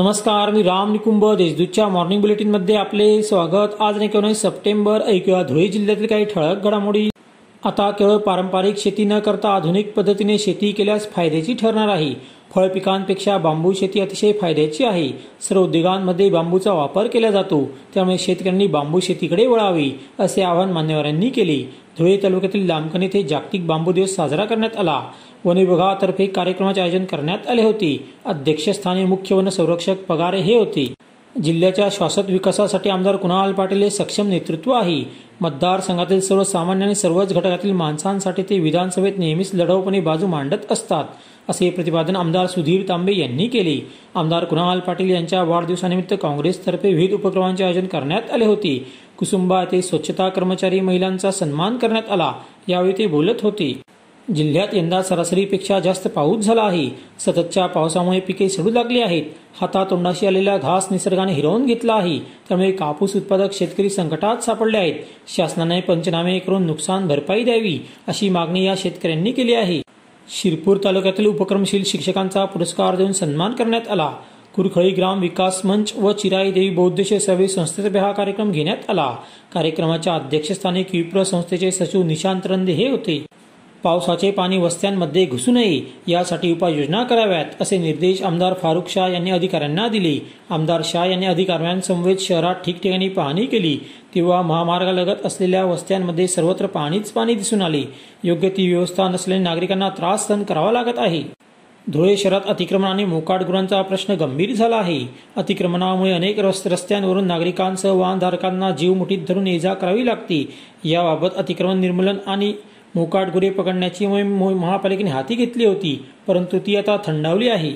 नमस्कार मी राम निकुंभ देशदूतच्या मॉर्निंग बुलेटिनमध्ये आपले स्वागत. आज एकोणीस सप्टेंबर ऐकूया धुळे जिल्ह्यातील काही ठळक घडामोडी. आता केवळ पारंपरिक शेती न करता आधुनिक पद्धतीने शेती केल्यास फायद्याची ठरणार आहे. फळ पिकांपेक्षा बांबू शेती अतिशय फायद्याची आहे. सर्व उद्योगांमध्ये बांबूचा वापर केला जातो. त्यामुळे शेतकऱ्यांनी बांबू शेतीकडे वळावे असे आवाहन मान्यवरांनी केले. धुळे तालुक्यातील लांबकण येथे जागतिक बांबू दिवस साजरा करण्यात आला. वन विभागातर्फे कार्यक्रमाचे आयोजन करण्यात आले होते. अध्यक्षस्थानी मुख्य वन संरक्षक पगारे हे होते. जिल्ह्याच्या शाश्वत विकासासाठी आमदार कुणाल पाटील हे सक्षम नेतृत्व आहे. मतदारसंघातील सर्वसामान्य आणि सर्वच घटकातील माणसांसाठी ते विधानसभेत नेहमीच लढवपणे बाजू मांडत असतात असे प्रतिपादन आमदार सुधीर तांबे यांनी केले. आमदार कुणाल पाटील यांच्या वाढदिवसानिमित्त काँग्रेसतर्फे विविध उपक्रमांचे आयोजन करण्यात आले होते. कुसुंबा येथे स्वच्छता कर्मचारी महिलांचा सन्मान करण्यात आला. यावेळी ते बोलत होते. जिल्ह्यात यंदा सरासरीपेक्षा जास्त पाऊस झाला आहे. सततच्या पावसामुळे पिके सडू लागली आहेत. हातातोंडाशी आलेला घास निसर्गाने हिरवून घेतला आहे. त्यामुळे कापूस उत्पादक शेतकरी संकटात सापडले आहेत. शासनाने पंचनामे करून नुकसान भरपाई द्यावी अशी मागणी या शेतकऱ्यांनी केली आहे. शिरपूर तालुक्यातील उपक्रमशील शिक्षकांचा पुरस्कार देऊन सन्मान करण्यात आला. कुरखळी ग्राम विकास मंच व चिराई देवी बौद्धशे सर्वे संस्थेतर्फे हा कार्यक्रम घेण्यात आला. कार्यक्रमाच्या अध्यक्षस्थानी क्युप्र संस्थेचे सचिव निशांत रंदे हे होते. पावसाचे पाणी वस्त्यांमध्ये घुसू नये यासाठी उपाययोजना कराव्यात असे निर्देश आमदार फारुख शाह यांनी अधिकाऱ्यांना दिले. आमदार शाह यांनी अधिकाऱ्यांसमवेत शहरात ठिकठिकाणी पाहणी केली. तेव्हा महामार्गालगत असलेल्या वस्त्यांमध्ये सर्वत्र पाणीच पाणी दिसून आले. योग्य ती व्यवस्था नसल्याने नागरिकांना त्रास सहन करावा लागत आहे. धुळे शहरात अतिक्रमण आणि मोकाट गुरांचा प्रश्न गंभीर झाला आहे. अतिक्रमणामुळे अनेक रस्त्यांवरून नागरिकांसह वाहनधारकांना जीव मुठीत धरून ये जा करावी लागते. याबाबत अतिक्रमण निर्मूलन आणि मोकाट गुरे पकडण्याची मोहीम महापालिकेने हाती घेतली होती परंतु ती आता थंडावली आहे.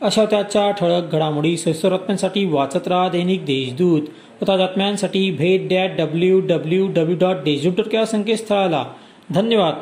अशा त्याच्या ठळक घडामोडी सस्वरात्म्यांसाठी वाचत राहा दैनिक देशदूत. व बातम्यांसाठी भेट dot W W W dot Deshdoot dot या संकेतस्थळाला. धन्यवाद.